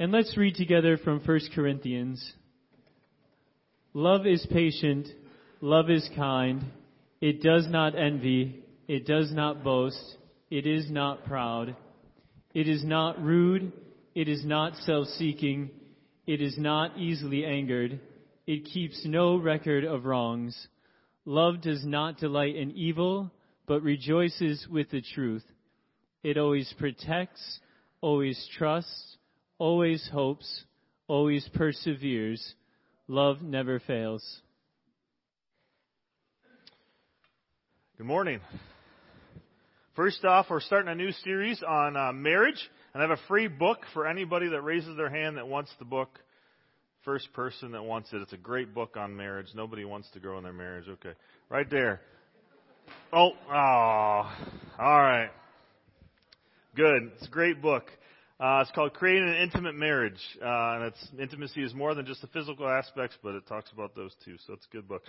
And let's read together from 1 Corinthians. Love is patient, love is kind, it does not envy, it does not boast, it is not proud, it is not rude, it is not self-seeking, it is not easily angered, it keeps no record of wrongs. Love does not delight in evil, but rejoices with the truth. It always protects, always trusts, always hopes, always perseveres. Love never fails. Good morning. First off, we're starting a new series on uh, marriage, and I have a free book for anybody that raises their hand that wants the book. First person that wants it. It's a great book on marriage. Nobody wants to grow in their marriage. Okay. Right there. Oh, oh, all right. Good. It's a great book. Uh, it's called Creating an Intimate Marriage. Uh, and it's, intimacy is more than just the physical aspects, but it talks about those too. So it's a good book.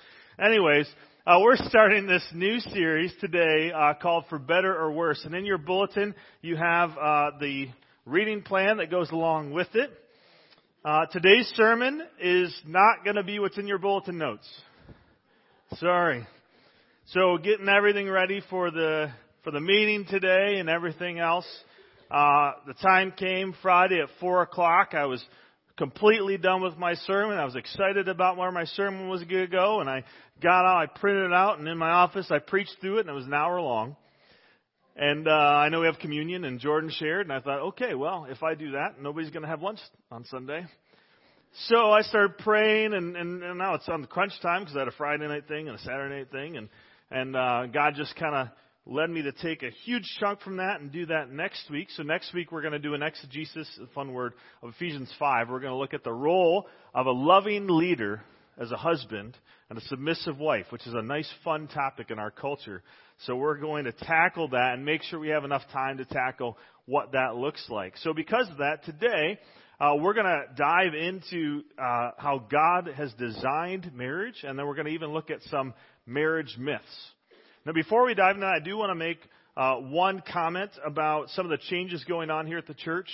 Anyways, uh, we're starting this new series today uh, called For Better or Worse. And in your bulletin, you have uh, the reading plan that goes along with it. Uh, today's sermon is not going to be what's in your bulletin notes. Sorry. So getting everything ready for the for the meeting today and everything else. Uh, the time came Friday at four o'clock. I was completely done with my sermon. I was excited about where my sermon was going to go, and I got out, I printed it out, and in my office I preached through it, and it was an hour long. And uh, I know we have communion, and Jordan shared, and I thought, okay, well, if I do that, nobody's going to have lunch on Sunday. So I started praying, and, and, and now it's on the crunch time because I had a Friday night thing and a Saturday night thing, and and uh, God just kind of led me to take a huge chunk from that and do that next week. So next week we're going to do an exegesis, a fun word, of Ephesians 5. We're going to look at the role of a loving leader as a husband and a submissive wife, which is a nice fun topic in our culture. So we're going to tackle that and make sure we have enough time to tackle what that looks like. So because of that, today, uh, we're going to dive into uh, how God has designed marriage, and then we're going to even look at some marriage myths. Now, before we dive into that, I do want to make uh, one comment about some of the changes going on here at the church.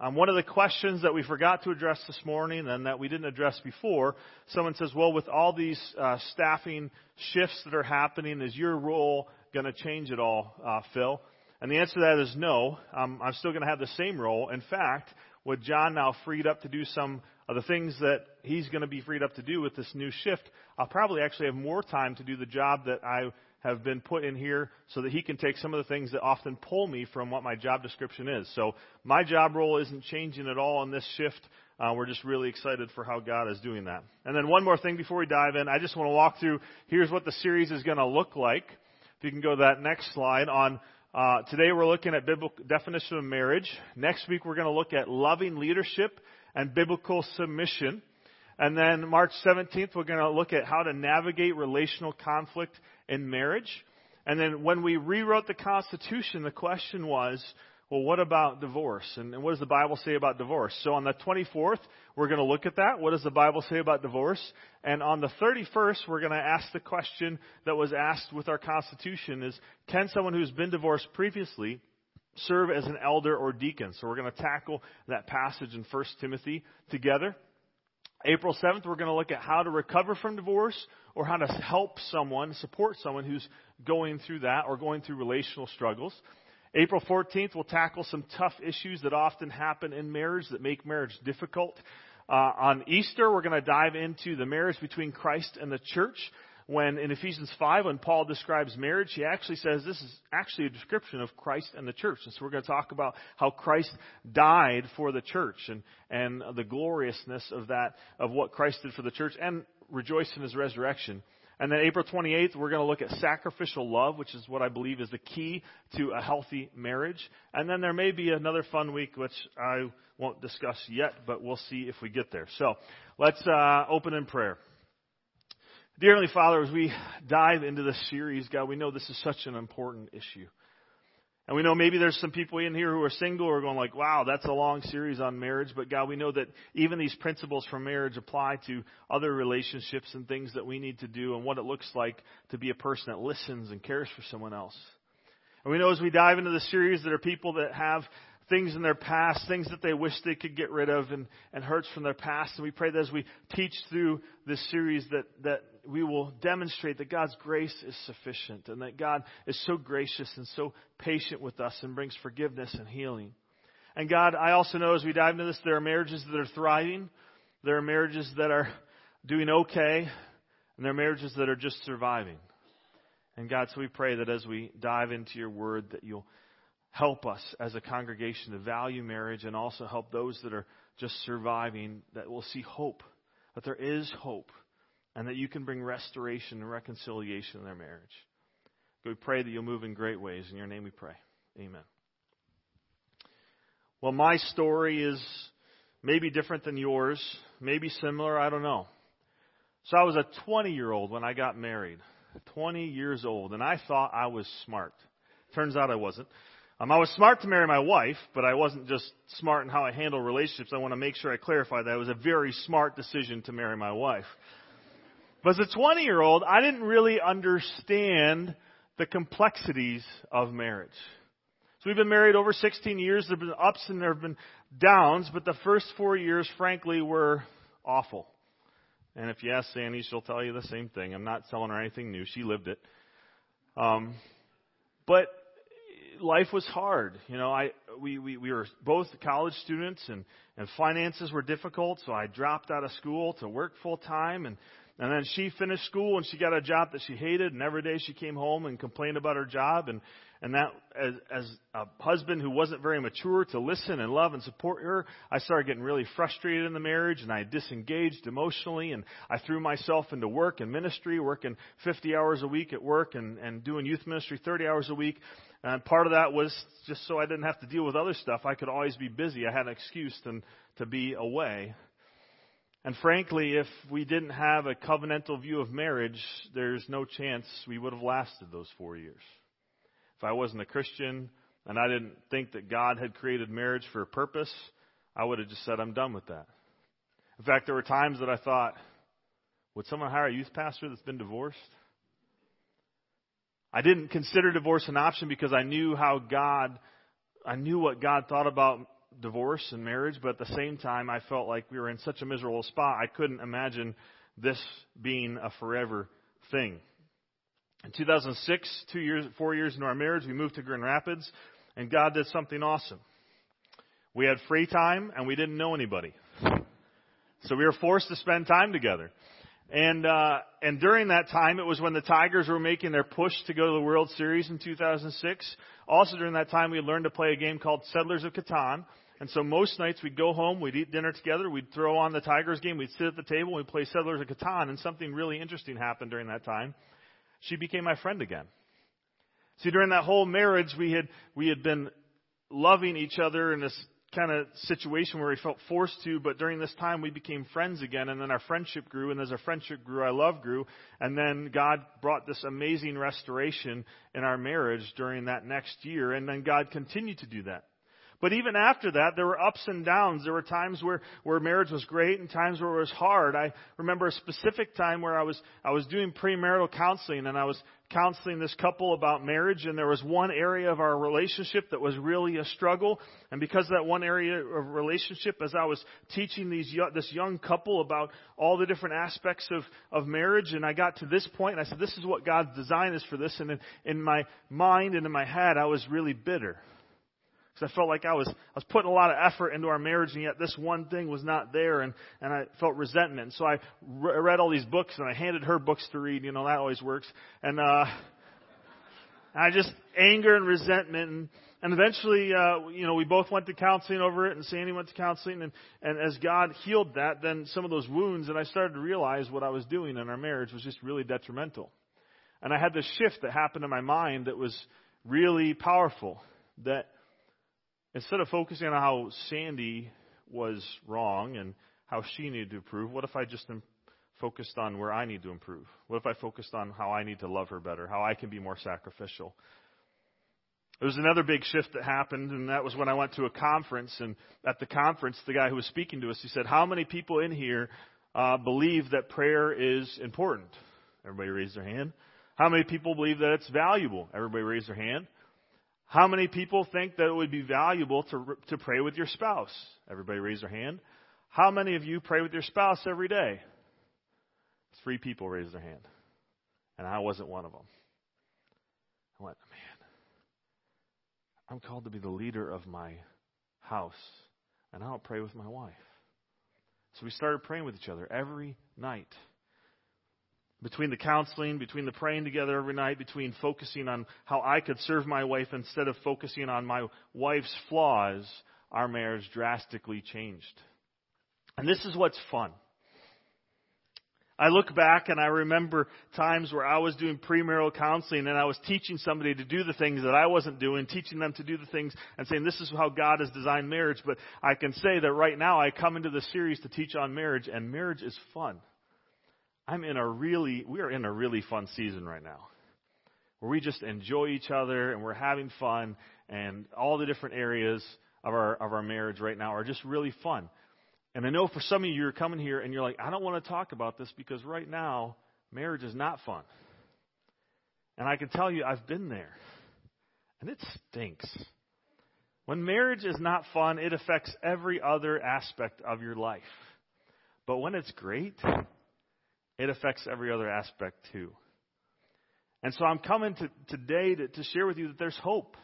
Um, one of the questions that we forgot to address this morning and that we didn't address before, someone says, well, with all these uh, staffing shifts that are happening, is your role going to change at all, uh, Phil? And the answer to that is no. Um, I'm still going to have the same role. In fact, with John now freed up to do some of the things that he's going to be freed up to do with this new shift, I'll probably actually have more time to do the job that I have been put in here so that he can take some of the things that often pull me from what my job description is. So my job role isn't changing at all in this shift. Uh, we're just really excited for how God is doing that. And then one more thing before we dive in, I just want to walk through. Here's what the series is going to look like. If you can go to that next slide on. Uh, today we're looking at biblical definition of marriage. Next week we're going to look at loving leadership and biblical submission. And then March 17th, we're going to look at how to navigate relational conflict in marriage. And then when we rewrote the Constitution, the question was, well, what about divorce? And, what does the Bible say about divorce? So on the 24th, we're going to look at that. What does the Bible say about divorce? And on the 31st, we're going to ask the question that was asked with our Constitution is, can someone who's been divorced previously serve as an elder or deacon? So we're going to tackle that passage in 1 Timothy together. April 7th, we're going to look at how to recover from divorce or how to help someone, support someone who's going through that or going through relational struggles. April 14th, we'll tackle some tough issues that often happen in marriage that make marriage difficult. Uh, on Easter, we're going to dive into the marriage between Christ and the church when in Ephesians 5, when Paul describes marriage, he actually says this is actually a description of Christ and the church. And so we're going to talk about how Christ died for the church and, and the gloriousness of that, of what Christ did for the church and rejoice in his resurrection. And then April 28th, we're going to look at sacrificial love, which is what I believe is the key to a healthy marriage. And then there may be another fun week, which I won't discuss yet, but we'll see if we get there. So let's uh, open in prayer. Dear Heavenly Father, as we dive into this series, God, we know this is such an important issue. And we know maybe there's some people in here who are single who are going like, wow, that's a long series on marriage. But God, we know that even these principles for marriage apply to other relationships and things that we need to do and what it looks like to be a person that listens and cares for someone else. And we know as we dive into the series, there are people that have things in their past, things that they wish they could get rid of, and, and hurts from their past. And we pray that as we teach through this series that, that we will demonstrate that God's grace is sufficient and that God is so gracious and so patient with us and brings forgiveness and healing. And God, I also know as we dive into this, there are marriages that are thriving. There are marriages that are doing okay. And there are marriages that are just surviving. And God, so we pray that as we dive into your word, that you'll help us as a congregation to value marriage and also help those that are just surviving, that will see hope, that there is hope, and that you can bring restoration and reconciliation in their marriage. We pray that you'll move in great ways. In your name we pray. Amen. Well, my story is maybe different than yours, maybe similar, I don't know. So I was a 20 year old when I got married. 20 years old, and I thought I was smart. Turns out I wasn't. Um, I was smart to marry my wife, but I wasn't just smart in how I handle relationships. I want to make sure I clarify that. It was a very smart decision to marry my wife. But as a 20 year old, I didn't really understand the complexities of marriage. So we've been married over 16 years. There have been ups and there have been downs, but the first four years, frankly, were awful. And if you ask Sandy, she'll tell you the same thing. I'm not telling her anything new. She lived it. Um, but life was hard. You know, I we, we, we were both college students and, and finances were difficult, so I dropped out of school to work full time and and then she finished school and she got a job that she hated and every day she came home and complained about her job and and that, as, as a husband who wasn't very mature to listen and love and support her, I started getting really frustrated in the marriage and I disengaged emotionally and I threw myself into work and ministry, working 50 hours a week at work and, and doing youth ministry 30 hours a week. And part of that was just so I didn't have to deal with other stuff. I could always be busy. I had an excuse to, to be away. And frankly, if we didn't have a covenantal view of marriage, there's no chance we would have lasted those four years if I wasn't a Christian and I didn't think that God had created marriage for a purpose, I would have just said, I'm done with that. In fact, there were times that I thought, would someone hire a youth pastor that's been divorced? I didn't consider divorce an option because I knew how God, I knew what God thought about divorce and marriage, but at the same time, I felt like we were in such a miserable spot, I couldn't imagine this being a forever thing. In 2006, two years, four years into our marriage, we moved to Grand Rapids, and God did something awesome. We had free time, and we didn't know anybody, so we were forced to spend time together. And uh, and during that time, it was when the Tigers were making their push to go to the World Series in 2006. Also during that time, we learned to play a game called Settlers of Catan. And so most nights we'd go home, we'd eat dinner together, we'd throw on the Tigers game, we'd sit at the table, we'd play Settlers of Catan, and something really interesting happened during that time she became my friend again. See, during that whole marriage, we had, we had been loving each other in this kind of situation where we felt forced to, but during this time we became friends again, and then our friendship grew, and as our friendship grew, our love grew, and then God brought this amazing restoration in our marriage during that next year, and then God continued to do that. But even after that, there were ups and downs. There were times where, where marriage was great and times where it was hard. I remember a specific time where I was, I was doing premarital counseling and I was counseling this couple about marriage and there was one area of our relationship that was really a struggle. And because that one area of relationship, as I was teaching these, this young couple about all the different aspects of, of marriage, and I got to this point and I said, this is what God's design is for this. And in, in my mind and in my head, I was really bitter. Because I felt like I was, I was putting a lot of effort into our marriage, and yet this one thing was not there, and, and I felt resentment. So I re- read all these books, and I handed her books to read. You know, that always works. And, uh, I just, anger and resentment, and, and eventually, uh, you know, we both went to counseling over it, and Sandy went to counseling, and, and as God healed that, then some of those wounds, and I started to realize what I was doing in our marriage was just really detrimental. And I had this shift that happened in my mind that was really powerful. That instead of focusing on how Sandy was wrong and how she needed to improve, what if I just focused on where I need to improve? What if I focused on how I need to love her better, how I can be more sacrificial? There was another big shift that happened, and that was when I went to a conference. And at the conference, the guy who was speaking to us, he said, "How many people in here uh, believe that prayer is important?" Everybody raised their hand. How many people believe that it's valuable? Everybody raised their hand. How many people think that it would be valuable to, to pray with your spouse? Everybody raise their hand. How many of you pray with your spouse every day? Three people raised their hand. And I wasn't one of them. I went, man, I'm called to be the leader of my house, and I don't pray with my wife. So we started praying with each other every night between the counseling, between the praying together every night, between focusing on how I could serve my wife instead of focusing on my wife's flaws, our marriage drastically changed. And this is what's fun. I look back and I remember times where I was doing premarital counseling and I was teaching somebody to do the things that I wasn't doing, teaching them to do the things and saying this is how God has designed marriage. But I can say that right now I come into the series to teach on marriage and marriage is fun. I'm in a really, we are in a really fun season right now. Where we just enjoy each other and we're having fun and all the different areas of our, of our marriage right now are just really fun. And I know for some of you, you're coming here and you're like, I don't want to talk about this because right now, marriage is not fun. And I can tell you, I've been there. And it stinks. When marriage is not fun, it affects every other aspect of your life. But when it's great, it affects every other aspect too. And so I'm coming to, today to, to share with you that there's hope.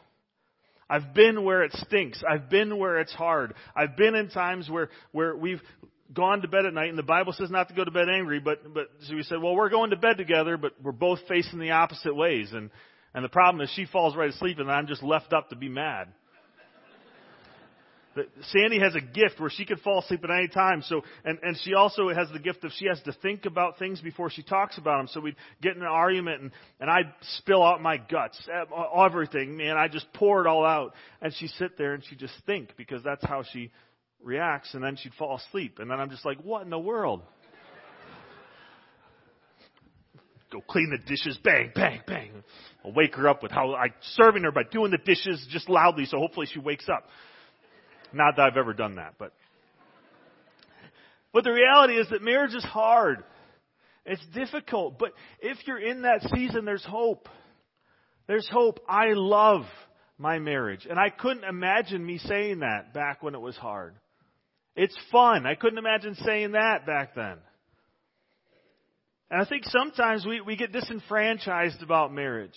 I've been where it stinks. I've been where it's hard. I've been in times where, where we've gone to bed at night and the Bible says not to go to bed angry, but, but so we said, well, we're going to bed together, but we're both facing the opposite ways. And, and the problem is she falls right asleep and I'm just left up to be mad. Sandy has a gift where she can fall asleep at any time. So, and, and she also has the gift of she has to think about things before she talks about them. So we'd get in an argument and, and I'd spill out my guts, everything, man. I just pour it all out. And she'd sit there and she'd just think because that's how she reacts. And then she'd fall asleep. And then I'm just like, what in the world? Go clean the dishes, bang, bang, bang. I'll wake her up with how I serving her by doing the dishes just loudly, so hopefully she wakes up. Not that I've ever done that, but. But the reality is that marriage is hard. It's difficult. But if you're in that season, there's hope. There's hope. I love my marriage. And I couldn't imagine me saying that back when it was hard. It's fun. I couldn't imagine saying that back then. And I think sometimes we, we get disenfranchised about marriage.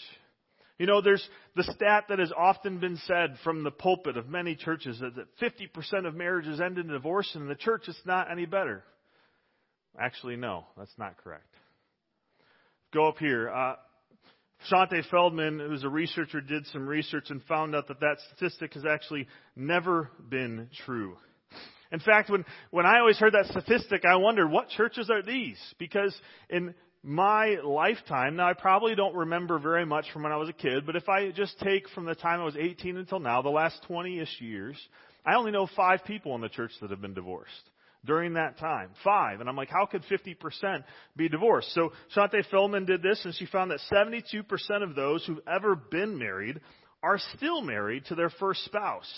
You know, there's the stat that has often been said from the pulpit of many churches that 50% of marriages end in divorce, and in the church it's not any better. Actually, no, that's not correct. Go up here. Uh, Shaunti Feldhahn, who's a researcher, did some research and found out that that statistic has actually never been true. In fact, when, when I always heard that statistic, I wondered, what churches are these? Because in my lifetime, now I probably don't remember very much from when I was a kid, but if I just take from the time I was 18 until now, the last 20-ish years, I only know five people in the church that have been divorced during that time. Five. And I'm like, how could 50% be divorced? So Shaunti Feldhahn did this and she found that 72% of those who've ever been married are still married to their first spouse.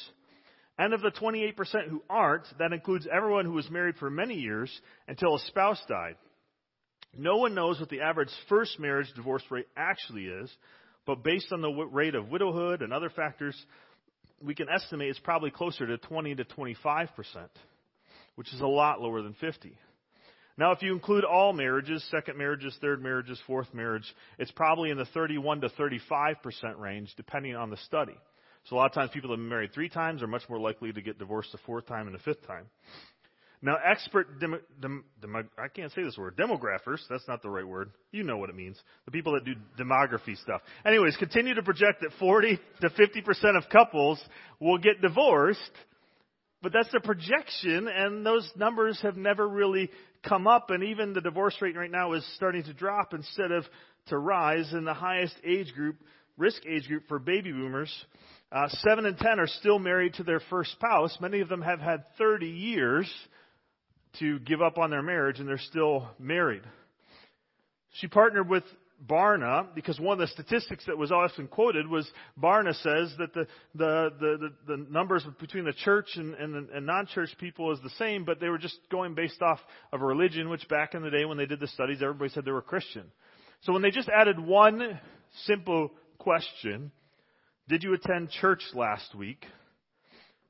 And of the 28% who aren't, that includes everyone who was married for many years until a spouse died. No one knows what the average first marriage divorce rate actually is, but based on the rate of widowhood and other factors, we can estimate it's probably closer to 20 to 25 percent, which is a lot lower than 50. Now, if you include all marriages, second marriages, third marriages, fourth marriage, it's probably in the 31 to 35 percent range, depending on the study. So a lot of times people that have been married three times are much more likely to get divorced a fourth time and a fifth time. Now, expert dem, dem, dem, I can't say this word, demographers, that's not the right word. You know what it means. The people that do demography stuff. Anyways, continue to project that 40 to 50% of couples will get divorced, but that's a projection, and those numbers have never really come up, and even the divorce rate right now is starting to drop instead of to rise, in the highest age group, risk age group for baby boomers, uh, 7 and 10 are still married to their first spouse. Many of them have had 30 years to give up on their marriage and they're still married. She partnered with Barna because one of the statistics that was often quoted was Barna says that the the the, the, numbers between the church and, and, and non-church people is the same, but they were just going based off of religion, which back in the day when they did the studies, everybody said they were Christian. So when they just added one simple question, Did you attend church last week?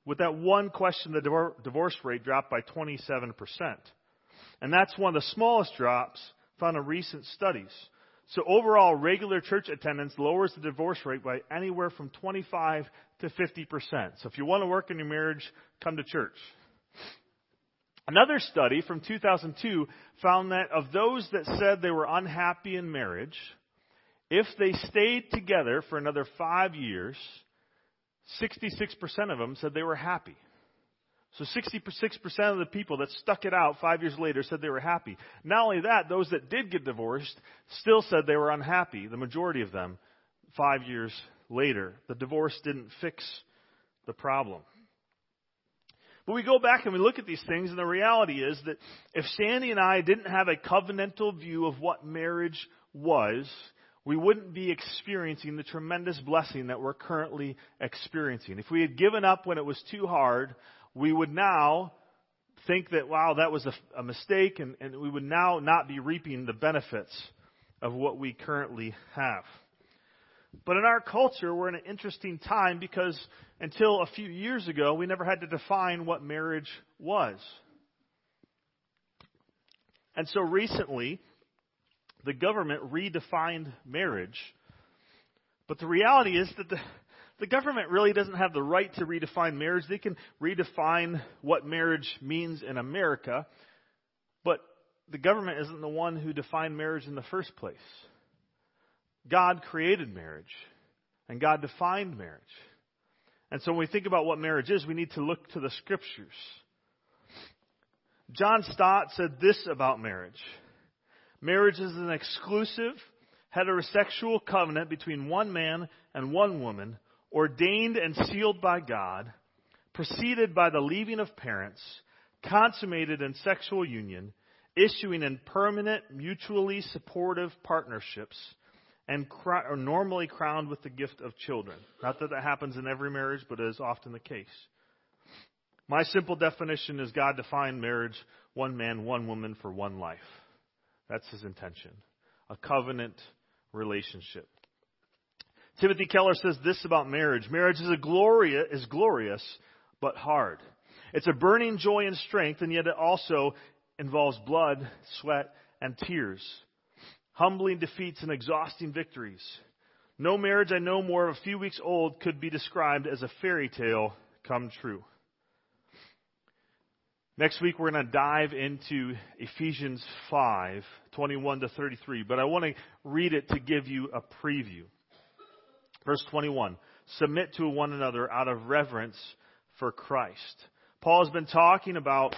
With that one question, the divorce rate dropped by 27%. And that's one of the smallest drops found in recent studies. So overall, regular church attendance lowers the divorce rate by anywhere from 25 to 50%. So if you want to work in your marriage, come to church. Another study from 2002 found that of those that said they were unhappy in marriage, if they stayed together for another five years, 66% of them said they were happy. So 66% of the people that stuck it out five years later said they were happy. Not only that, those that did get divorced still said they were unhappy, the majority of them, five years later. The divorce didn't fix the problem. But we go back and we look at these things, and the reality is that if Sandy and I didn't have a covenantal view of what marriage was, we wouldn't be experiencing the tremendous blessing that we're currently experiencing. If we had given up when it was too hard, we would now think that, wow, that was a, a mistake, and, and we would now not be reaping the benefits of what we currently have. But in our culture, we're in an interesting time because until a few years ago, we never had to define what marriage was. And so recently, the government redefined marriage. But the reality is that the, the government really doesn't have the right to redefine marriage. They can redefine what marriage means in America, but the government isn't the one who defined marriage in the first place. God created marriage, and God defined marriage. And so when we think about what marriage is, we need to look to the scriptures. John Stott said this about marriage. Marriage is an exclusive heterosexual covenant between one man and one woman, ordained and sealed by God, preceded by the leaving of parents, consummated in sexual union, issuing in permanent, mutually supportive partnerships, and are normally crowned with the gift of children. Not that that happens in every marriage, but it is often the case. My simple definition is God defined marriage one man, one woman for one life. That's his intention. A covenant relationship. Timothy Keller says this about marriage. Marriage is a glorious, is glorious, but hard. It's a burning joy and strength, and yet it also involves blood, sweat, and tears. Humbling defeats and exhausting victories. No marriage I know more of a few weeks old could be described as a fairy tale come true. Next week, we're going to dive into Ephesians 5, 21 to 33, but I want to read it to give you a preview. Verse 21 Submit to one another out of reverence for Christ. Paul has been talking about,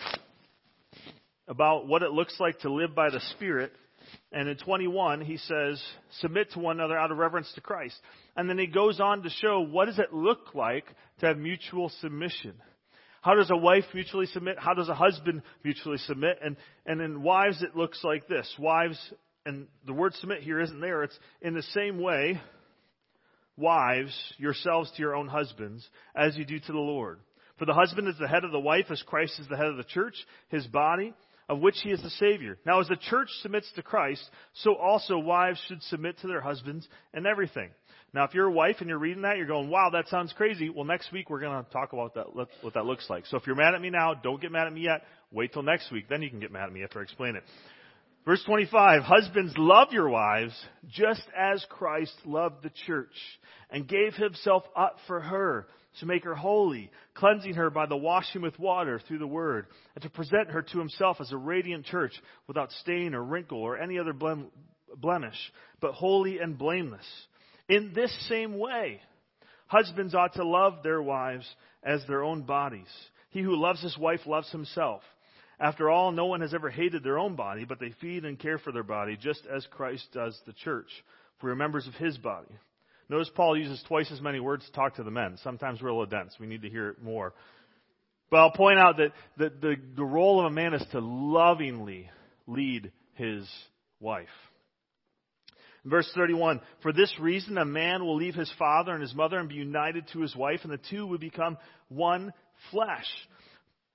about what it looks like to live by the Spirit. And in 21, he says, submit to one another out of reverence to Christ. And then he goes on to show what does it look like to have mutual submission. How does a wife mutually submit? How does a husband mutually submit? And, and in wives, it looks like this. Wives, and the word submit here isn't there. It's in the same way, wives, yourselves to your own husbands, as you do to the Lord. For the husband is the head of the wife, as Christ is the head of the church, his body, of which he is the Savior. Now, as the church submits to Christ, so also wives should submit to their husbands in everything. Now, if you're a wife and you're reading that, you're going, wow, that sounds crazy. Well, next week we're going to talk about that, what that looks like. So if you're mad at me now, don't get mad at me yet. Wait till next week. Then you can get mad at me after I explain it. Verse 25, husbands love your wives just as Christ loved the church and gave himself up for her to make her holy, cleansing her by the washing with water through the word, and to present her to himself as a radiant church without stain or wrinkle or any other blemish, but holy and blameless. In this same way, husbands ought to love their wives as their own bodies. He who loves his wife loves himself. After all, no one has ever hated their own body, but they feed and care for their body, just as Christ does the church. For we are members of his body. Notice Paul uses twice as many words to talk to the men. Sometimes we're a little dense. We need to hear it more. But I'll point out that the, the, the role of a man is to lovingly lead his wife. Verse 31, for this reason a man will leave his father and his mother and be united to his wife, and the two will become one flesh.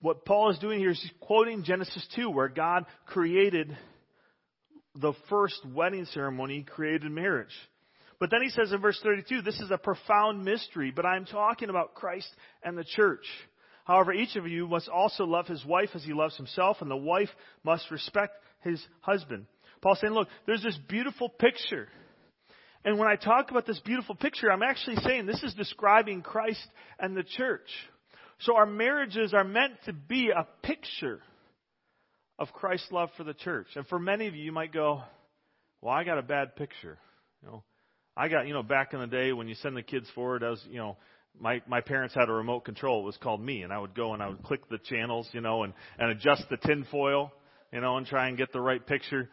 What Paul is doing here is he's quoting Genesis 2, where God created the first wedding ceremony, created marriage. But then he says in verse 32, this is a profound mystery, but I'm talking about Christ and the church. However, each of you must also love his wife as he loves himself, and the wife must respect his husband. Paul's saying, look, there's this beautiful picture. And when I talk about this beautiful picture, I'm actually saying this is describing Christ and the church. So our marriages are meant to be a picture of Christ's love for the church. And for many of you, you might go, well, I got a bad picture. You know, I got, you know, back in the day when you send the kids forward, I was, you know, my my parents had a remote control. It was called me, and I would go and I would click the channels, you know, and and adjust the tinfoil, you know, and try and get the right picture.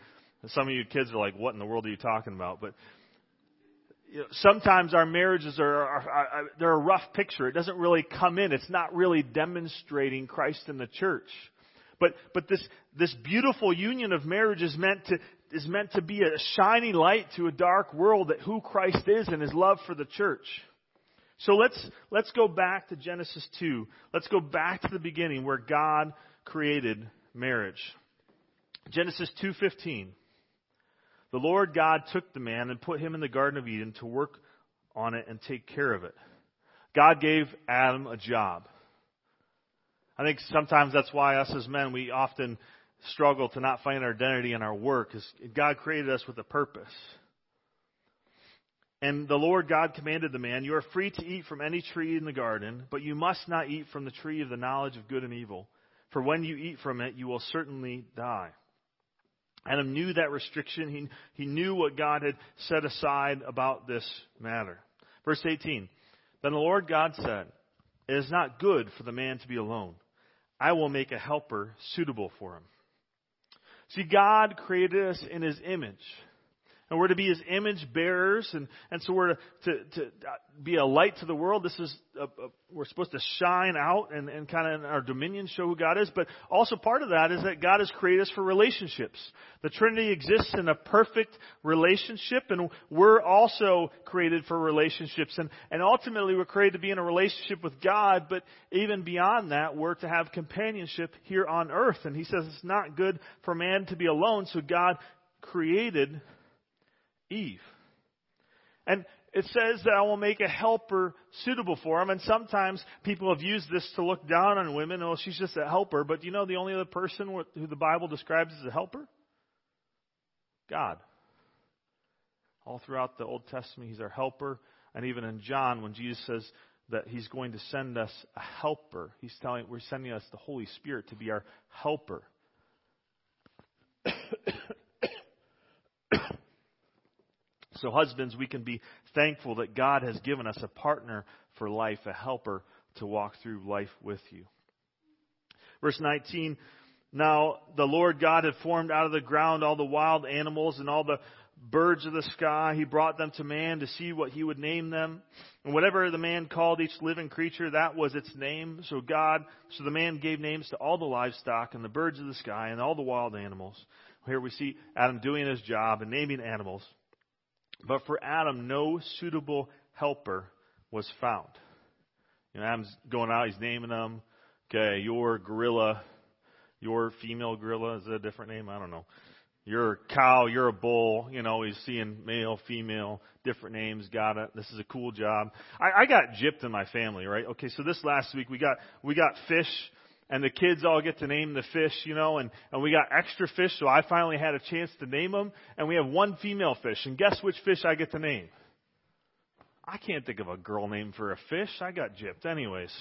And some of you kids are like, "What in the world are you talking about?" But you know, sometimes our marriages are, are, are they're a rough picture. It doesn't really come in. It's not really demonstrating Christ in the church. But but this this beautiful union of marriage is meant to is meant to be a shining light to a dark world that who Christ is and his love for the church. So let's let's go back to Genesis 2. Let's go back to the beginning where God created marriage. Genesis 2:15. The Lord God took the man and put him in the garden of Eden to work on it and take care of it. God gave Adam a job. I think sometimes that's why us as men we often struggle to not find our identity in our work is God created us with a purpose. And the Lord God commanded the man, You are free to eat from any tree in the garden, but you must not eat from the tree of the knowledge of good and evil. For when you eat from it, you will certainly die. Adam knew that restriction. He, he knew what God had set aside about this matter. Verse 18 Then the Lord God said, It is not good for the man to be alone. I will make a helper suitable for him. See, God created us in His image. And we're to be His image bearers, and, and so we're to, to, to uh, be a light to the world. This is, a, a, we're supposed to shine out and, and kind of in our dominion show who God is. But also part of that is that God has created us for relationships. The Trinity exists in a perfect relationship, and we're also created for relationships. And, and ultimately, we're created to be in a relationship with God, but even beyond that, we're to have companionship here on earth. And He says it's not good for man to be alone, so God created Eve. And it says that I will make a helper suitable for him. And sometimes people have used this to look down on women. Oh, she's just a helper. But you know the only other person who the Bible describes as a helper? God. All throughout the Old Testament, He's our helper. And even in John, when Jesus says that He's going to send us a helper, He's telling, we're sending us the Holy Spirit to be our helper. So, husbands, we can be thankful that God has given us a partner for life, a helper to walk through life with you. Verse 19 Now the Lord God had formed out of the ground all the wild animals and all the birds of the sky. He brought them to man to see what he would name them. And whatever the man called each living creature, that was its name. So God, so the man gave names to all the livestock and the birds of the sky and all the wild animals. Here we see Adam doing his job and naming animals. But for Adam, no suitable helper was found. You know, Adam's going out, he's naming them. Okay, your gorilla, your female gorilla, is that a different name? I don't know. You're a cow, you're a bull, you know, he's seeing male, female, different names, got it. This is a cool job. I, I got gypped in my family, right? Okay, so this last week we got, we got fish and the kids all get to name the fish, you know, and, and we got extra fish, so I finally had a chance to name them, and we have one female fish, and guess which fish I get to name? I can't think of a girl name for a fish. I got gypped anyways.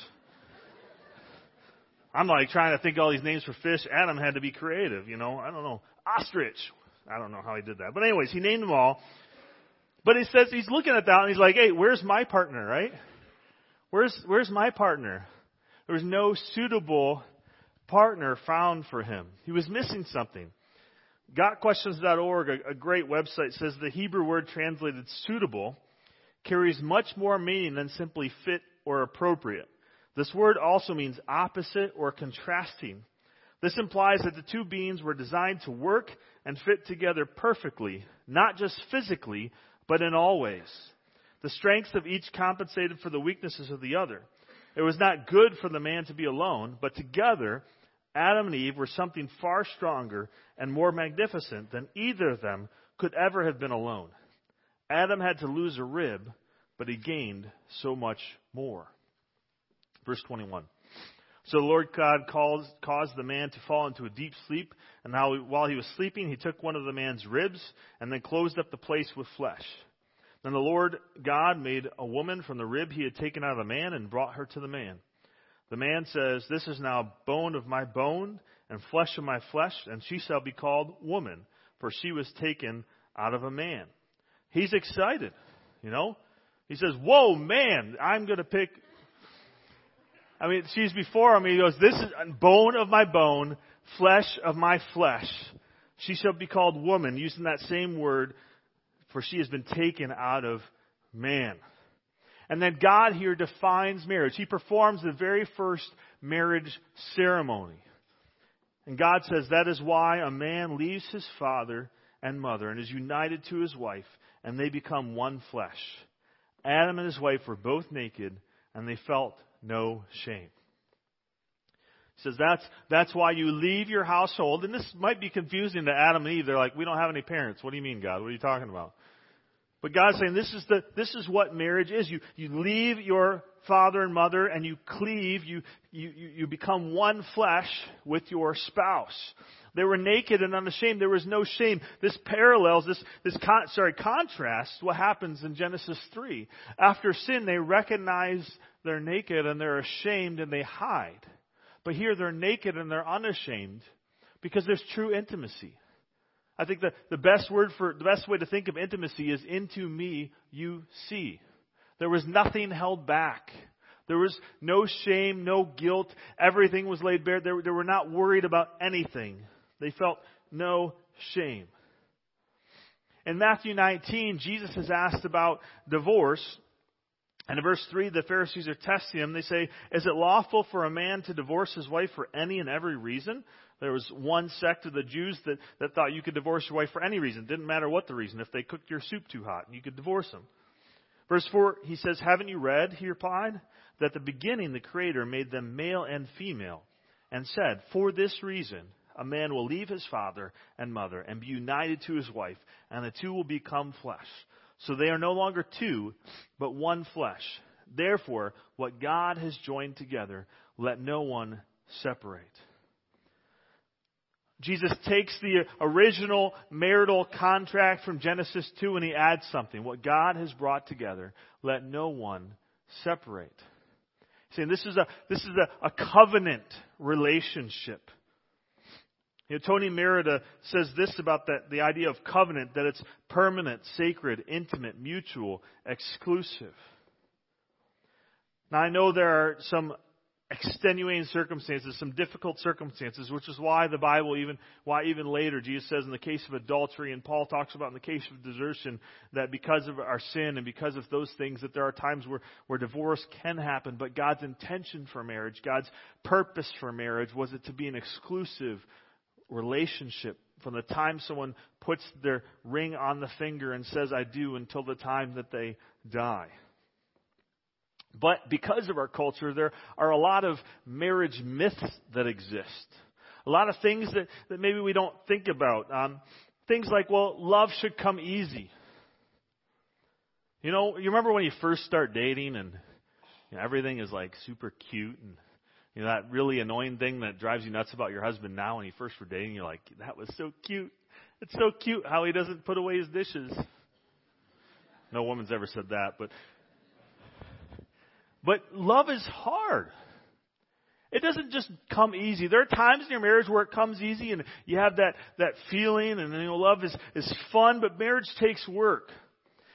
I'm like trying to think all these names for fish. Adam had to be creative, you know. I don't know. Ostrich. I don't know how he did that. But anyways, he named them all. But he says he's looking at that and he's like, "Hey, where's my partner, right? Where's where's my partner?" There was no suitable partner found for him. He was missing something. GotQuestions.org, a, great website, says the Hebrew word translated suitable carries much more meaning than simply fit or appropriate. This word also means opposite or contrasting. This implies that the two beings were designed to work and fit together perfectly, not just physically, but in all ways. The strengths of each compensated for the weaknesses of the other. It was not good for the man to be alone, but together, Adam and Eve were something far stronger and more magnificent than either of them could ever have been alone. Adam had to lose a rib, but he gained so much more. Verse 21. So the Lord God caused, caused the man to fall into a deep sleep, and while he was sleeping, he took one of the man's ribs and then closed up the place with flesh. Then the Lord God made a woman from the rib he had taken out of the man and brought her to the man. The man says, This is now bone of my bone and flesh of my flesh, and she shall be called woman, for she was taken out of a man. He's excited, you know? He says, Whoa, man, I'm going to pick I mean, she's before him. He goes, This is bone of my bone, flesh of my flesh. She shall be called woman, using that same word, for she has been taken out of man. And then God here defines marriage. He performs the very first marriage ceremony. And God says that is why a man leaves his father and mother and is united to his wife, and they become one flesh. Adam and his wife were both naked, and they felt no shame. Says that's, that's why you leave your household. And this might be confusing to Adam and Eve. They're like, we don't have any parents. What do you mean, God? What are you talking about? But God's saying this is the, this is what marriage is. You, you leave your father and mother and you cleave, you, you, you become one flesh with your spouse. They were naked and unashamed. There was no shame. This parallels, this, this con, sorry, contrasts what happens in Genesis 3. After sin, they recognize they're naked and they're ashamed and they hide. But here they're naked and they're unashamed because there's true intimacy. I think the, the best word for, the best way to think of intimacy is into me you see. There was nothing held back. There was no shame, no guilt. Everything was laid bare. They, they were not worried about anything. They felt no shame. In Matthew 19, Jesus is asked about divorce. And in verse 3, the Pharisees are testing him. They say, Is it lawful for a man to divorce his wife for any and every reason? There was one sect of the Jews that, that thought you could divorce your wife for any reason. Didn't matter what the reason. If they cooked your soup too hot, you could divorce them. Verse 4, he says, Haven't you read, he replied, that at the beginning the Creator made them male and female, and said, For this reason, a man will leave his father and mother and be united to his wife, and the two will become flesh. So they are no longer two, but one flesh. Therefore, what God has joined together, let no one separate. Jesus takes the original marital contract from Genesis 2 and he adds something. What God has brought together, let no one separate. Saying this is a, this is a, a covenant relationship. You know, Tony Merida says this about that, the idea of covenant, that it's permanent, sacred, intimate, mutual, exclusive. Now I know there are some extenuating circumstances, some difficult circumstances, which is why the Bible even, why even later Jesus says in the case of adultery and Paul talks about in the case of desertion that because of our sin and because of those things that there are times where, where divorce can happen, but God's intention for marriage, God's purpose for marriage was it to be an exclusive relationship from the time someone puts their ring on the finger and says, I do, until the time that they die. But because of our culture, there are a lot of marriage myths that exist. A lot of things that, that maybe we don't think about. Um, things like, well, love should come easy. You know, you remember when you first start dating and you know, everything is like super cute and you know, that really annoying thing that drives you nuts about your husband now when you first were dating, you're like, that was so cute. It's so cute how he doesn't put away his dishes. No woman's ever said that, but but love is hard. It doesn't just come easy. There are times in your marriage where it comes easy and you have that, that feeling and you know, love is, is fun, but marriage takes work.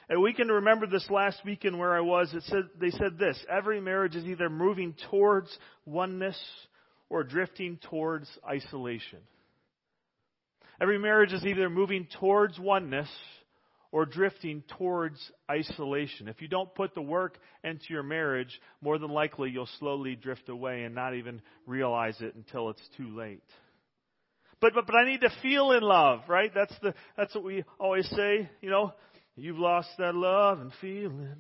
And we can remember this last weekend where I was. It said, they said this every marriage is either moving towards oneness or drifting towards isolation. Every marriage is either moving towards oneness or drifting towards isolation. If you don't put the work into your marriage, more than likely you'll slowly drift away and not even realize it until it's too late. But, but, but I need to feel in love, right? That's the, that's what we always say, you know. You've lost that love and feeling.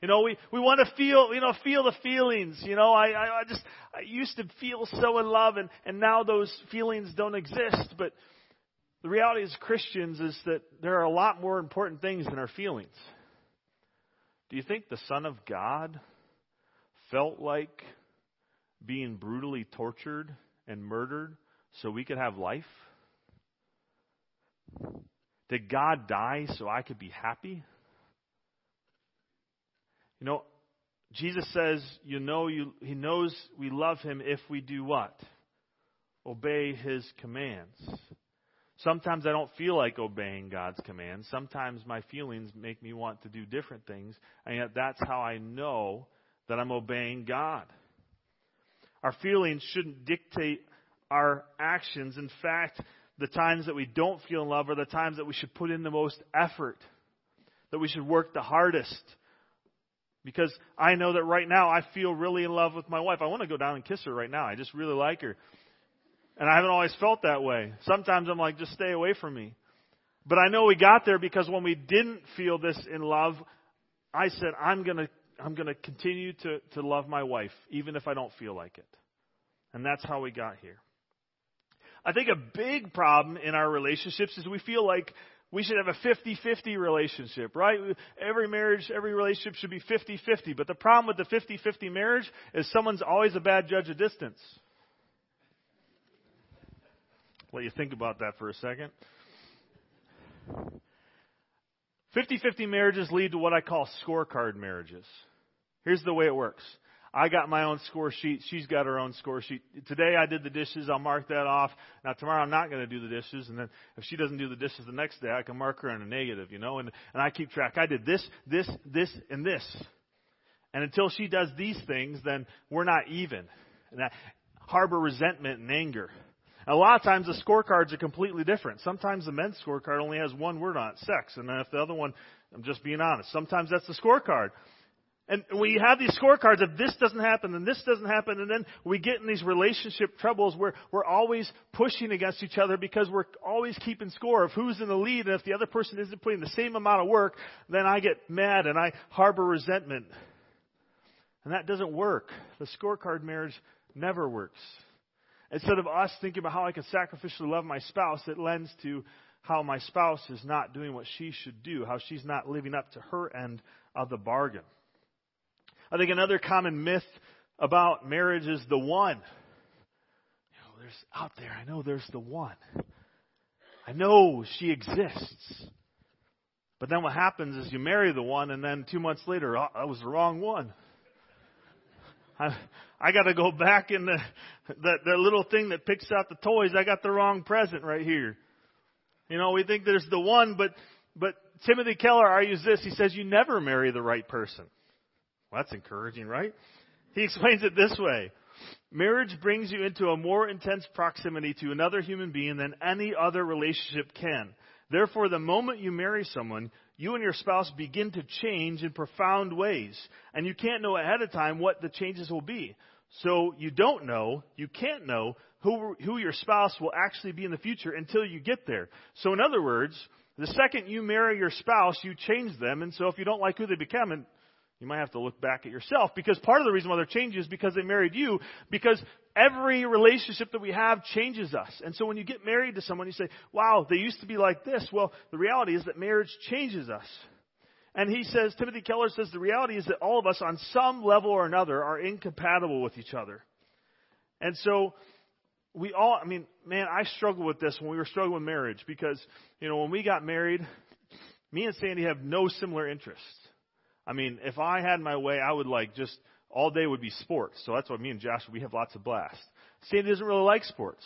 You know, we, we want to feel, you know, feel the feelings. You know, I, I, I just, I used to feel so in love and, and now those feelings don't exist. But the reality as Christians is that there are a lot more important things than our feelings. Do you think the Son of God felt like being brutally tortured and murdered so we could have life? Did God die so I could be happy? You know, Jesus says, you know, you, he knows we love him if we do what? Obey his commands. Sometimes I don't feel like obeying God's commands. Sometimes my feelings make me want to do different things, and yet that's how I know that I'm obeying God. Our feelings shouldn't dictate our actions. In fact, the times that we don't feel in love are the times that we should put in the most effort, that we should work the hardest. Because I know that right now I feel really in love with my wife. I want to go down and kiss her right now. I just really like her. And I haven't always felt that way. Sometimes I'm like, just stay away from me. But I know we got there because when we didn't feel this in love, I said, I'm gonna, I'm gonna continue to, to love my wife, even if I don't feel like it. And that's how we got here. I think a big problem in our relationships is we feel like we should have a 50-50 relationship, right? Every marriage, every relationship should be 50-50. But the problem with the 50-50 marriage is someone's always a bad judge of distance. Let you think about that for a second. 50 50 marriages lead to what I call scorecard marriages. Here's the way it works I got my own score sheet. She's got her own score sheet. Today I did the dishes. I'll mark that off. Now tomorrow I'm not going to do the dishes. And then if she doesn't do the dishes the next day, I can mark her on a negative, you know, and, and I keep track. I did this, this, this, and this. And until she does these things, then we're not even. And I harbor resentment and anger. A lot of times the scorecards are completely different. Sometimes the men's scorecard only has one word on it, sex. And then if the other one, I'm just being honest, sometimes that's the scorecard. And we have these scorecards, if this doesn't happen, then this doesn't happen, and then we get in these relationship troubles where we're always pushing against each other because we're always keeping score of who's in the lead, and if the other person isn't putting the same amount of work, then I get mad and I harbor resentment. And that doesn't work. The scorecard marriage never works. Instead of us thinking about how I can sacrificially love my spouse, it lends to how my spouse is not doing what she should do, how she's not living up to her end of the bargain. I think another common myth about marriage is the one. You know, there's out there, I know there's the one. I know she exists. But then what happens is you marry the one, and then two months later, oh, that was the wrong one. I, I got to go back in the that that little thing that picks out the toys. I got the wrong present right here. You know, we think there's the one, but but Timothy Keller argues this. He says you never marry the right person. Well, that's encouraging, right? He explains it this way. Marriage brings you into a more intense proximity to another human being than any other relationship can. Therefore, the moment you marry someone, you and your spouse begin to change in profound ways. And you can't know ahead of time what the changes will be. So you don't know, you can't know who, who your spouse will actually be in the future until you get there. So in other words, the second you marry your spouse, you change them. And so if you don't like who they become, and you might have to look back at yourself because part of the reason why they're changing is because they married you because every relationship that we have changes us. And so when you get married to someone, you say, wow, they used to be like this. Well, the reality is that marriage changes us. And he says, Timothy Keller says, the reality is that all of us on some level or another are incompatible with each other. And so we all, I mean, man, I struggled with this when we were struggling with marriage because, you know, when we got married, me and Sandy have no similar interests. I mean, if I had my way, I would like just all day would be sports. So that's why me and Josh we have lots of blast. Sandy doesn't really like sports.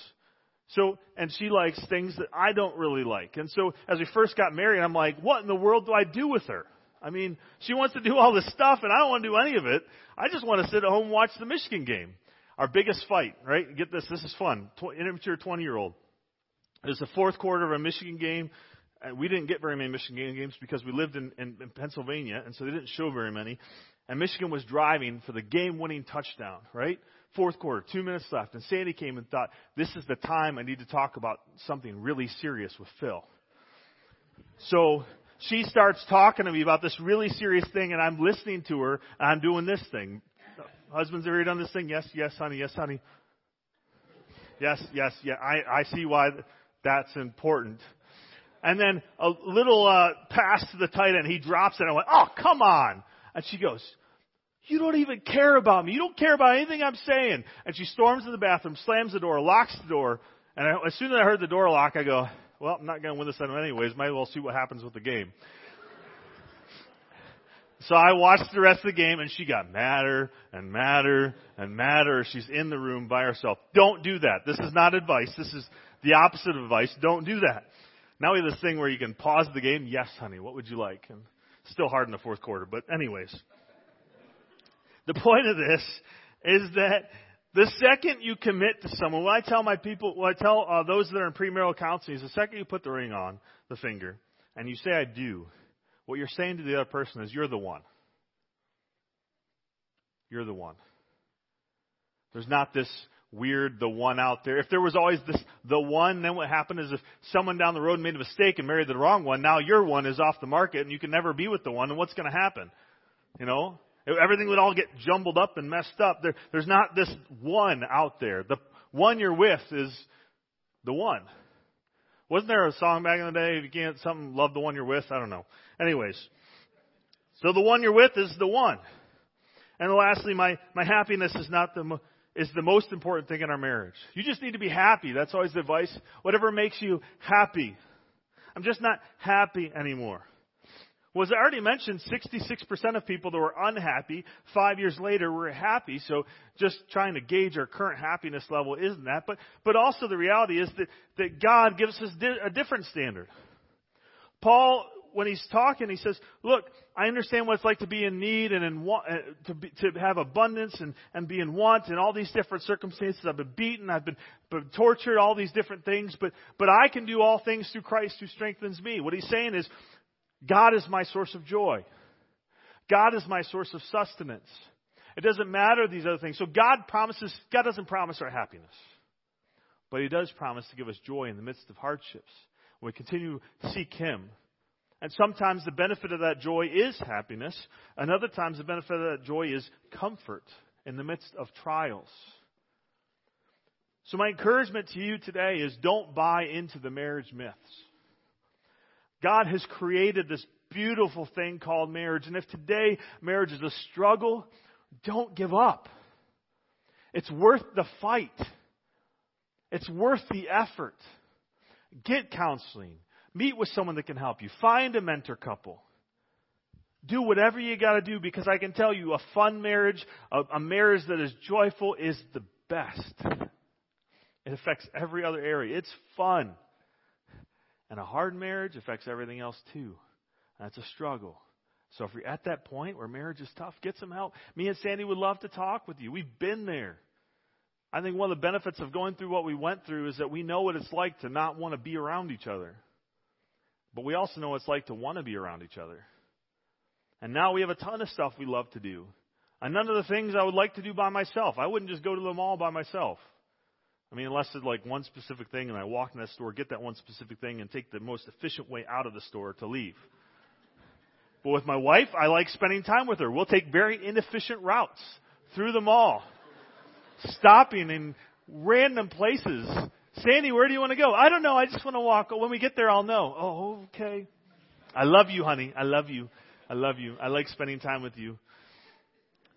So, and she likes things that I don't really like. And so, as we first got married, I'm like, what in the world do I do with her? I mean, she wants to do all this stuff, and I don't want to do any of it. I just want to sit at home and watch the Michigan game. Our biggest fight, right? Get this, this is fun. Immature 20 year old. It was the fourth quarter of a Michigan game Uh, we didn't get very many Michigan games because we lived in, in, in Pennsylvania, and so they didn't show very many. And Michigan was driving for the game-winning touchdown, right? Fourth quarter, two minutes left, and Sandy came and thought, "This is the time I need to talk about something really serious with Phil." So she starts talking to me about this really serious thing, and I'm listening to her, and I'm doing this thing. Husbands, have you done this thing? Yes, yes, honey, yes, honey. Yes, yes, yeah. I, I see why That's important. And then a little uh, pass to the tight end. He drops it. And I went, oh, come on. And she goes, you don't even care about me. You don't care about anything I'm saying. And she storms to the bathroom, slams the door, locks the door. And I, as soon as I heard the door lock, I go, well, I'm not going to win this anyways. Might as well see what happens with the game. So I watched the rest of the game and she got madder and madder and madder. She's in the room by herself. Don't do that. This is not advice. This is the opposite of advice. Don't do that. Now we have this thing where you can pause the game. Yes, honey, what would you like? And still hard in the fourth quarter, but anyways. The point of this is that the second you commit to someone, when I tell my people, when I tell uh, those that are in premarital counseling, is the second you put the ring on the finger and you say I do, what you're saying to the other person is, You're the one. You're the one. There's not this weird the one out there. If there was always this the one, then what happened is if someone down the road made a mistake and married the wrong one, now your one is off the market and you can never be with the one. And what's going to happen? You know, everything would all get jumbled up and messed up. There, there's not this one out there. The one you're with is the one. Wasn't there a song back in the day? You can't something love the one you're with, I don't know. Anyways, so the one you're with is the one. And lastly, my, my happiness is not the, is the most important thing in our marriage. You just need to be happy. That's always the advice. Whatever makes you happy. I'm just not happy anymore. Was I already mentioned 66% of people that were unhappy five years later were happy. So just trying to gauge our current happiness level isn't that. But, but also the reality is that, that God gives us a different standard. Paul when he's talking, he says, "Look, I understand what it's like to be in need and in want, uh, to be, to have abundance and and be in want and all these different circumstances. I've been beaten, I've been, been tortured, all these different things, but but I can do all things through Christ who strengthens me." What he's saying is, God is my source of joy. God is my source of sustenance. It doesn't matter these other things. So God promises. God doesn't promise our happiness, but He does promise to give us joy in the midst of hardships. When we continue to seek Him and sometimes the benefit of that joy is happiness, and other times the benefit of that joy is comfort in the midst of trials. So, my encouragement to you today is don't buy into the marriage myths. God has created this beautiful thing called marriage, and if today marriage is a struggle, don't give up. It's worth the fight, it's worth the effort. Get counseling. Meet with someone that can help you. Find a mentor couple. Do whatever you got to do because I can tell you a fun marriage, a, a marriage that is joyful is the best. It affects every other area. It's fun. And a hard marriage affects everything else too. That's a struggle. So if you're at that point where marriage is tough, get some help. Me and Sandy would love to talk with you. We've been there. I think one of the benefits of going through what we went through is that we know what it's like to not want to be around each other. But we also know what it's like to want to be around each other. And now we have a ton of stuff we love to do. And none of the things I would like to do by myself. I wouldn't just go to the mall by myself. I mean, unless it's like one specific thing and I walk in that store, get that one specific thing, and take the most efficient way out of the store to leave. But with my wife, I like spending time with her. We'll take very inefficient routes through the mall, stopping in random places Sandy, where do you want to go? I don't know. I just want to walk. When we get there, I'll know. Oh, okay. I love you, honey. I love you. I love you. I like spending time with you.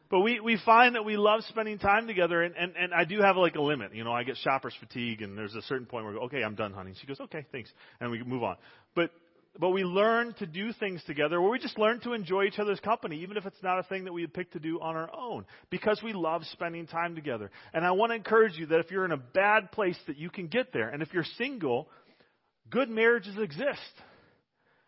But we, we find that we love spending time together, and, and, and I do have like a limit. You know, I get shopper's fatigue, and there's a certain point where I go, okay, I'm done, honey. She goes, okay, thanks. And we move on. But but we learn to do things together where we just learn to enjoy each other's company, even if it's not a thing that we had picked to do on our own, because we love spending time together. And I want to encourage you that if you're in a bad place, that you can get there. And if you're single, good marriages exist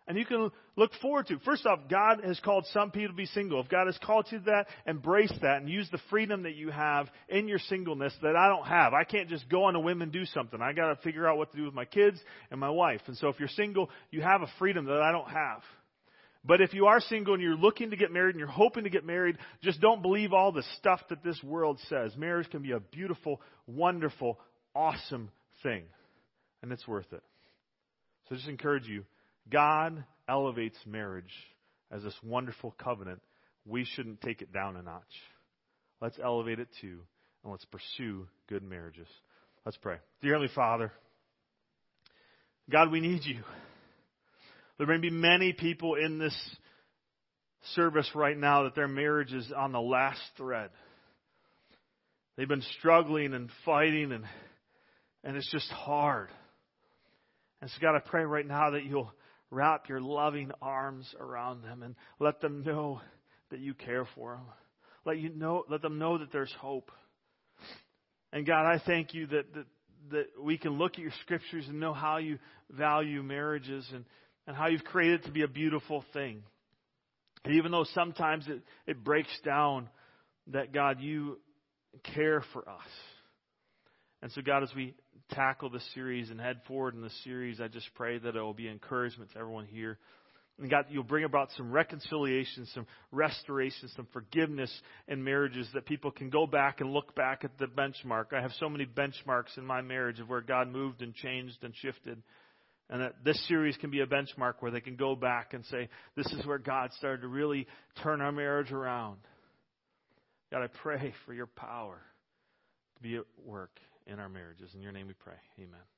and you can look forward to. First off, God has called some people to be single. If God has called you to that, embrace that and use the freedom that you have in your singleness that I don't have. I can't just go on a whim and do something. I got to figure out what to do with my kids and my wife. And so if you're single, you have a freedom that I don't have. But if you are single and you're looking to get married and you're hoping to get married, just don't believe all the stuff that this world says. Marriage can be a beautiful, wonderful, awesome thing. And it's worth it. So just encourage you God elevates marriage as this wonderful covenant. We shouldn't take it down a notch. Let's elevate it too, and let's pursue good marriages. Let's pray. Dear Heavenly Father, God, we need you. There may be many people in this service right now that their marriage is on the last thread. They've been struggling and fighting and and it's just hard. And so God, I pray right now that you'll wrap your loving arms around them and let them know that you care for them. Let you know let them know that there's hope. And God, I thank you that that, that we can look at your scriptures and know how you value marriages and, and how you've created it to be a beautiful thing. And even though sometimes it, it breaks down, that God, you care for us. And so, God, as we tackle this series and head forward in the series, I just pray that it will be encouragement to everyone here. And God, you'll bring about some reconciliation, some restoration, some forgiveness in marriages that people can go back and look back at the benchmark. I have so many benchmarks in my marriage of where God moved and changed and shifted. And that this series can be a benchmark where they can go back and say, this is where God started to really turn our marriage around. God, I pray for your power to be at work in our marriages. In your name we pray. Amen.